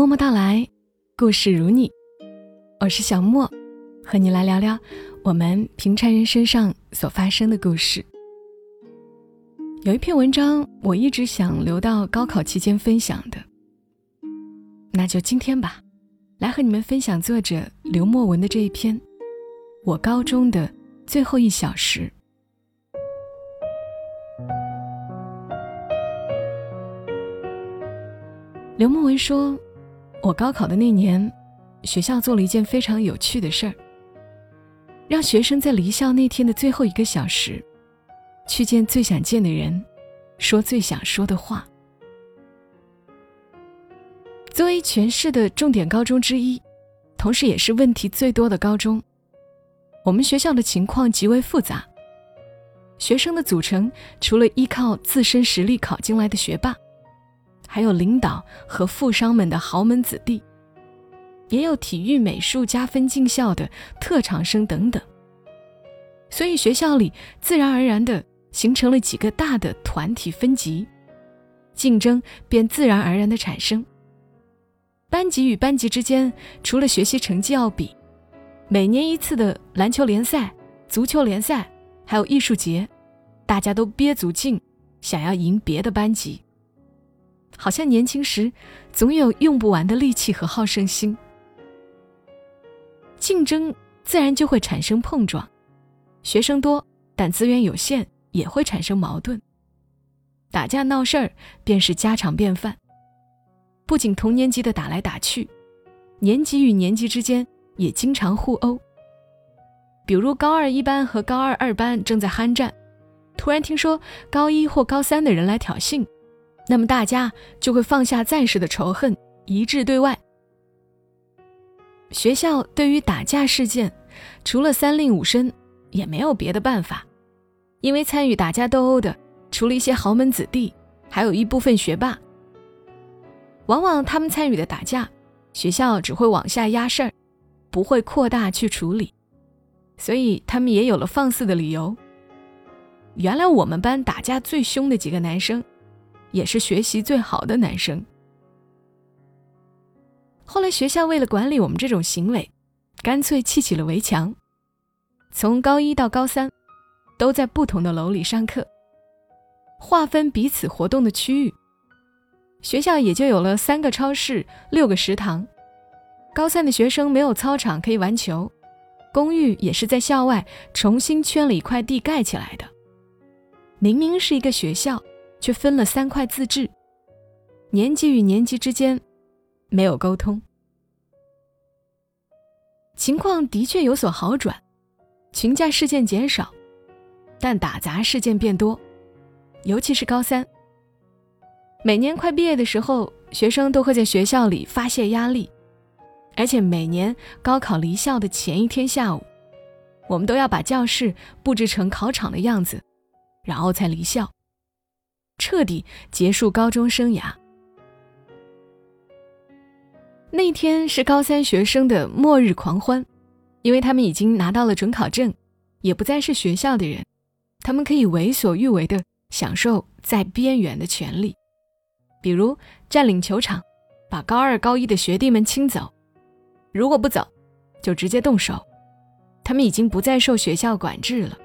默默到来，故事如你，我是小莫，和你来聊聊我们平常人身上所发生的故事。有一篇文章，我一直想留到高考期间分享的，那就今天吧，来和你们分享作者刘墨文的这一篇《我高中的最后一小时》。刘墨文说：“我高考的那年，学校做了一件非常有趣的事儿，让学生在离校那天的最后一个小时，去见最想见的人，说最想说的话。作为全市的重点高中之一，同时也是问题最多的高中，我们学校的情况极为复杂。学生的组成，除了依靠自身实力考进来的学霸。”还有领导和富商们的豪门子弟，也有体育美术加分进校的特长生等等。所以学校里自然而然的形成了几个大的团体分级，竞争便自然而然的产生。班级与班级之间，除了学习成绩要比，每年一次的篮球联赛、足球联赛，还有艺术节，大家都憋足劲，想要赢别的班级。好像年轻时总有用不完的力气和好胜心，竞争自然就会产生碰撞。学生多但资源有限，也会产生矛盾。打架闹事儿便是家常便饭。不仅同年级的打来打去，年级与年级之间也经常互殴。比如高二一班和高二二班正在酣战，突然听说高一或高三的人来挑衅。那么大家就会放下暂时的仇恨，一致对外。学校对于打架事件，除了三令五申，也没有别的办法。因为参与打架斗殴的，除了一些豪门子弟，还有一部分学霸。往往他们参与的打架，学校只会往下压事儿，不会扩大去处理，所以他们也有了放肆的理由。原来我们班打架最凶的几个男生。也是学习最好的男生。后来学校为了管理我们这种行为，干脆砌起了围墙。从高一到高三，都在不同的楼里上课，划分彼此活动的区域。学校也就有了三个超市、六个食堂。高三的学生没有操场可以玩球，公寓也是在校外重新圈了一块地盖起来的。明明是一个学校。却分了三块自治，年级与年级之间没有沟通，情况的确有所好转，群架事件减少，但打砸事件变多，尤其是高三。每年快毕业的时候，学生都会在学校里发泄压力，而且每年高考离校的前一天下午，我们都要把教室布置成考场的样子，然后才离校。彻底结束高中生涯。那天是高三学生的末日狂欢，因为他们已经拿到了准考证，也不再是学校的人，他们可以为所欲为的享受在边缘的权利，比如占领球场，把高二、高一的学弟们清走，如果不走，就直接动手。他们已经不再受学校管制了，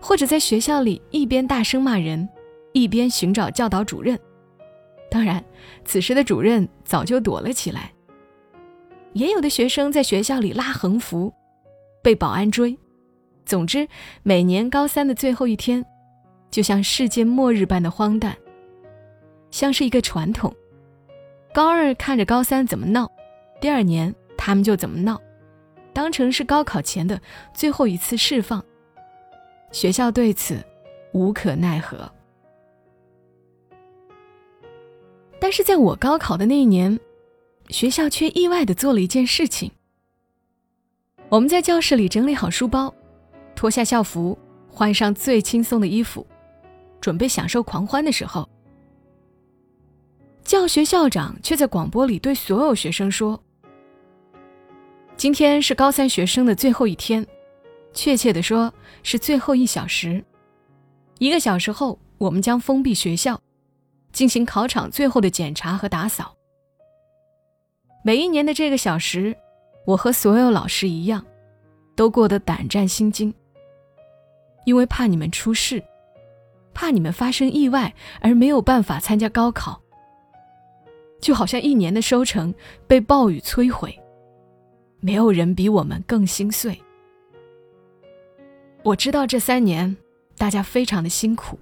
或者在学校里一边大声骂人。一边寻找教导主任，当然，此时的主任早就躲了起来。也有的学生在学校里拉横幅，被保安追。总之，每年高三的最后一天，就像世界末日般的荒诞，像是一个传统。高二看着高三怎么闹，第二年他们就怎么闹，当成是高考前的最后一次释放。学校对此无可奈何。但是在我高考的那一年，学校却意外的做了一件事情。我们在教室里整理好书包，脱下校服，换上最轻松的衣服，准备享受狂欢的时候，教学校长却在广播里对所有学生说：“今天是高三学生的最后一天，确切的说是最后一小时。一个小时后，我们将封闭学校。”进行考场最后的检查和打扫。每一年的这个小时，我和所有老师一样，都过得胆战心惊，因为怕你们出事，怕你们发生意外而没有办法参加高考，就好像一年的收成被暴雨摧毁，没有人比我们更心碎。我知道这三年大家非常的辛苦，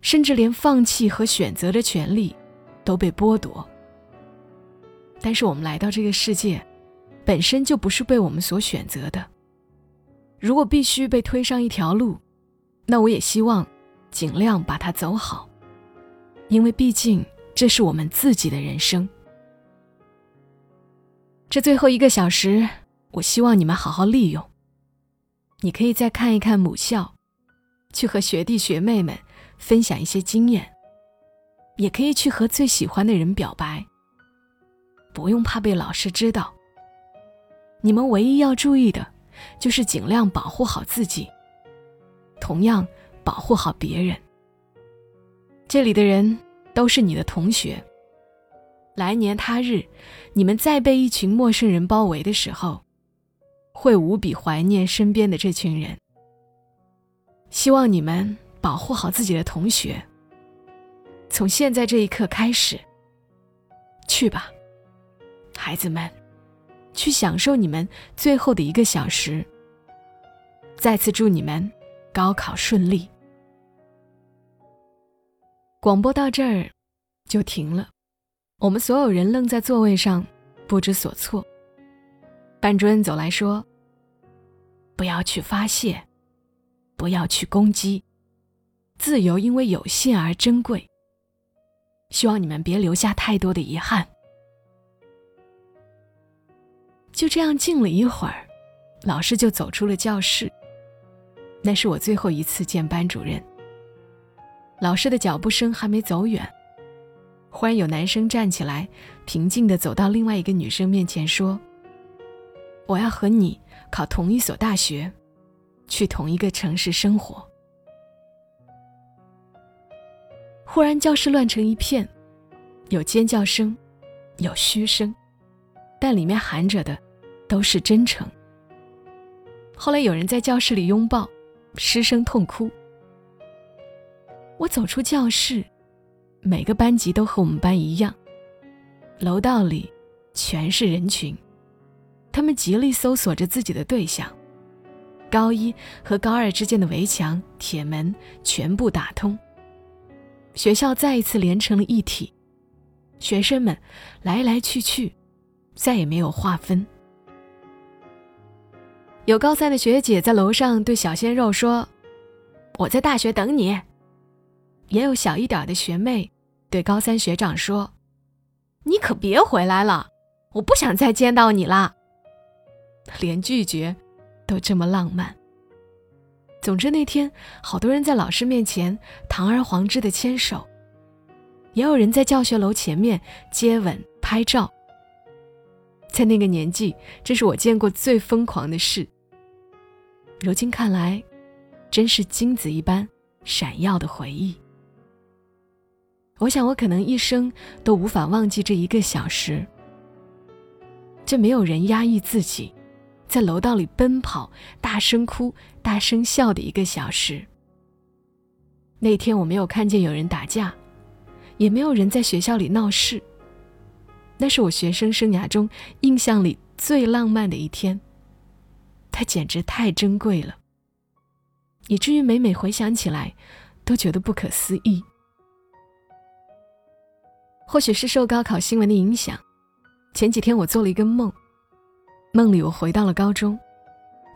甚至连放弃和选择的权利都被剥夺。但是我们来到这个世界，本身就不是被我们所选择的。如果必须被推上一条路，那我也希望尽量把它走好，因为毕竟这是我们自己的人生。这最后一个小时，我希望你们好好利用。你可以再看一看母校，去和学弟学妹们分享一些经验，也可以去和最喜欢的人表白。不用怕被老师知道。你们唯一要注意的，就是尽量保护好自己，同样保护好别人。这里的人都是你的同学。来年他日，你们再被一群陌生人包围的时候。会无比怀念身边的这群人。希望你们保护好自己的同学。从现在这一刻开始，去吧，孩子们，去享受你们最后的一个小时。再次祝你们高考顺利。广播到这儿就停了，我们所有人愣在座位上，不知所措。班主任走来说：“不要去发泄，不要去攻击，自由因为有限而珍贵。希望你们别留下太多的遗憾。”就这样静了一会儿，老师就走出了教室。那是我最后一次见班主任。老师的脚步声还没走远，忽然有男生站起来，平静地走到另外一个女生面前说。我要和你考同一所大学，去同一个城市生活。忽然，教室乱成一片，有尖叫声，有嘘声，但里面含着的都是真诚。后来，有人在教室里拥抱，失声痛哭。我走出教室，每个班级都和我们班一样，楼道里全是人群。他们极力搜索着自己的对象，高一和高二之间的围墙、铁门全部打通。学校再一次连成了一体，学生们来来去去，再也没有划分。有高三的学姐在楼上对小鲜肉说：“我在大学等你。”也有小一点的学妹对高三学长说：“你可别回来了，我不想再见到你了。”连拒绝都这么浪漫。总之那天，好多人在老师面前堂而皇之的牵手，也有人在教学楼前面接吻拍照。在那个年纪，这是我见过最疯狂的事。如今看来，真是金子一般闪耀的回忆。我想，我可能一生都无法忘记这一个小时。这没有人压抑自己。在楼道里奔跑，大声哭，大声笑的一个小时。那天我没有看见有人打架，也没有人在学校里闹事。那是我学生生涯中印象里最浪漫的一天。它简直太珍贵了，以至于每每回想起来，都觉得不可思议。或许是受高考新闻的影响，前几天我做了一个梦。梦里，我回到了高中，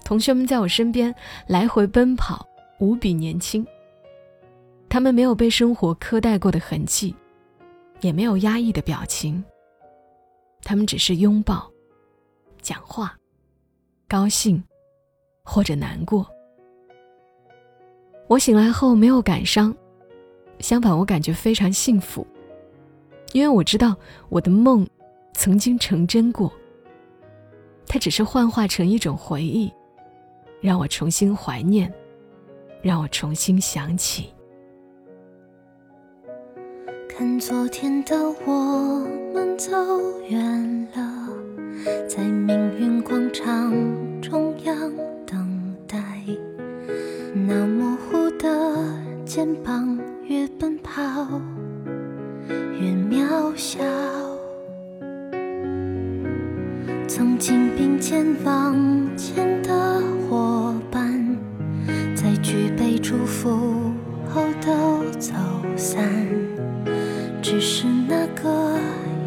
同学们在我身边来回奔跑，无比年轻。他们没有被生活苛待过的痕迹，也没有压抑的表情。他们只是拥抱、讲话、高兴或者难过。我醒来后没有感伤，相反，我感觉非常幸福，因为我知道我的梦曾经成真过。它只是幻化成一种回忆，让我重新怀念，让我重新想起。看昨天的我们走远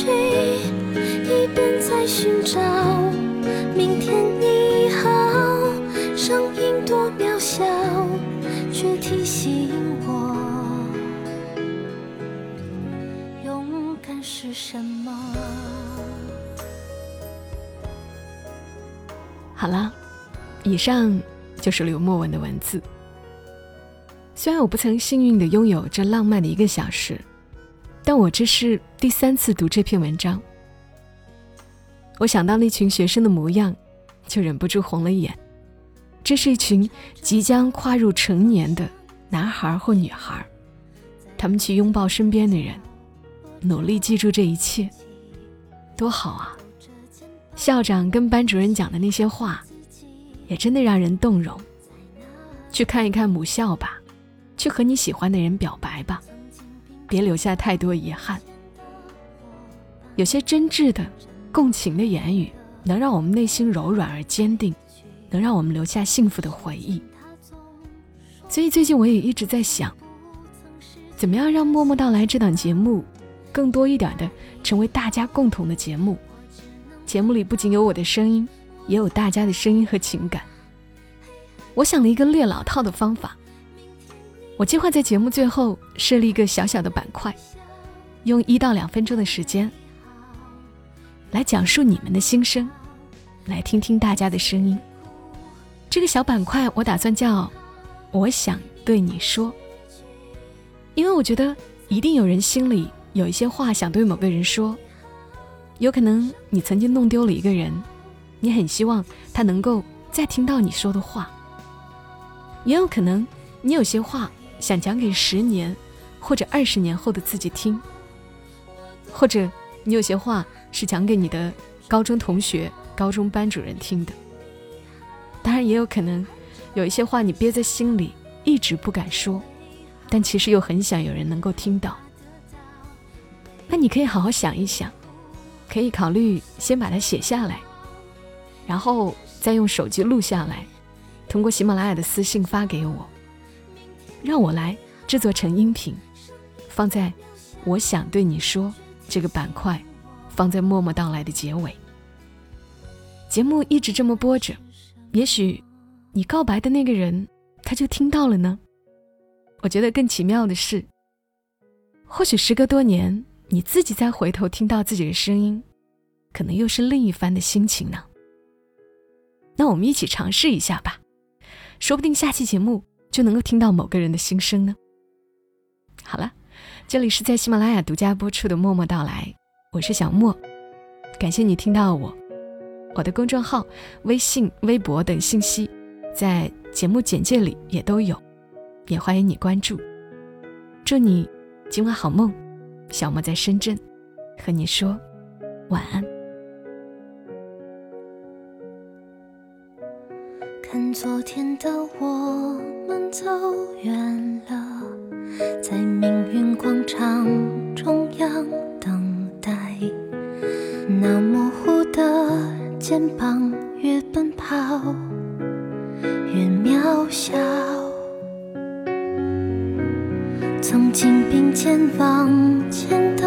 去，一边在寻找。明天你好，声音多渺小，却提醒我，勇敢是什么。好了，以上就是刘墨文的文字。虽然我不曾幸运的拥有这浪漫的一个小时，但我这是第三次读这篇文章。我想到那群学生的模样，就忍不住红了眼。这是一群即将跨入成年的男孩或女孩，他们去拥抱身边的人，努力记住这一切，多好啊！校长跟班主任讲的那些话，也真的让人动容。去看一看母校吧。去和你喜欢的人表白吧，别留下太多遗憾。有些真挚的、共情的言语，能让我们内心柔软而坚定，能让我们留下幸福的回忆。所以最近我也一直在想，怎么样让《默默到来》这档节目，更多一点的成为大家共同的节目。节目里不仅有我的声音，也有大家的声音和情感。我想了一个略老套的方法。我计划在节目最后设立一个小小的板块，用一到两分钟的时间来讲述你们的心声，来听听大家的声音。这个小板块我打算叫“我想对你说”，因为我觉得一定有人心里有一些话想对某个人说。有可能你曾经弄丢了一个人，你很希望他能够再听到你说的话。也有可能你有些话。想讲给十年或者二十年后的自己听，或者你有些话是讲给你的高中同学、高中班主任听的。当然，也有可能有一些话你憋在心里一直不敢说，但其实又很想有人能够听到。那你可以好好想一想，可以考虑先把它写下来，然后再用手机录下来，通过喜马拉雅的私信发给我。让我来制作成音频，放在“我想对你说”这个板块，放在默默到来的结尾。节目一直这么播着，也许你告白的那个人他就听到了呢。我觉得更奇妙的是，或许时隔多年，你自己再回头听到自己的声音，可能又是另一番的心情呢。那我们一起尝试一下吧，说不定下期节目。就能够听到某个人的心声呢。好了，这里是在喜马拉雅独家播出的《默默到来》，我是小莫，感谢你听到我。我的公众号、微信、微博等信息在节目简介里也都有，也欢迎你关注。祝你今晚好梦，小莫在深圳和你说晚安。看昨天的我们走远了，在命运广场中央等待，那模糊的肩膀越奔跑越渺小。曾经并肩往前的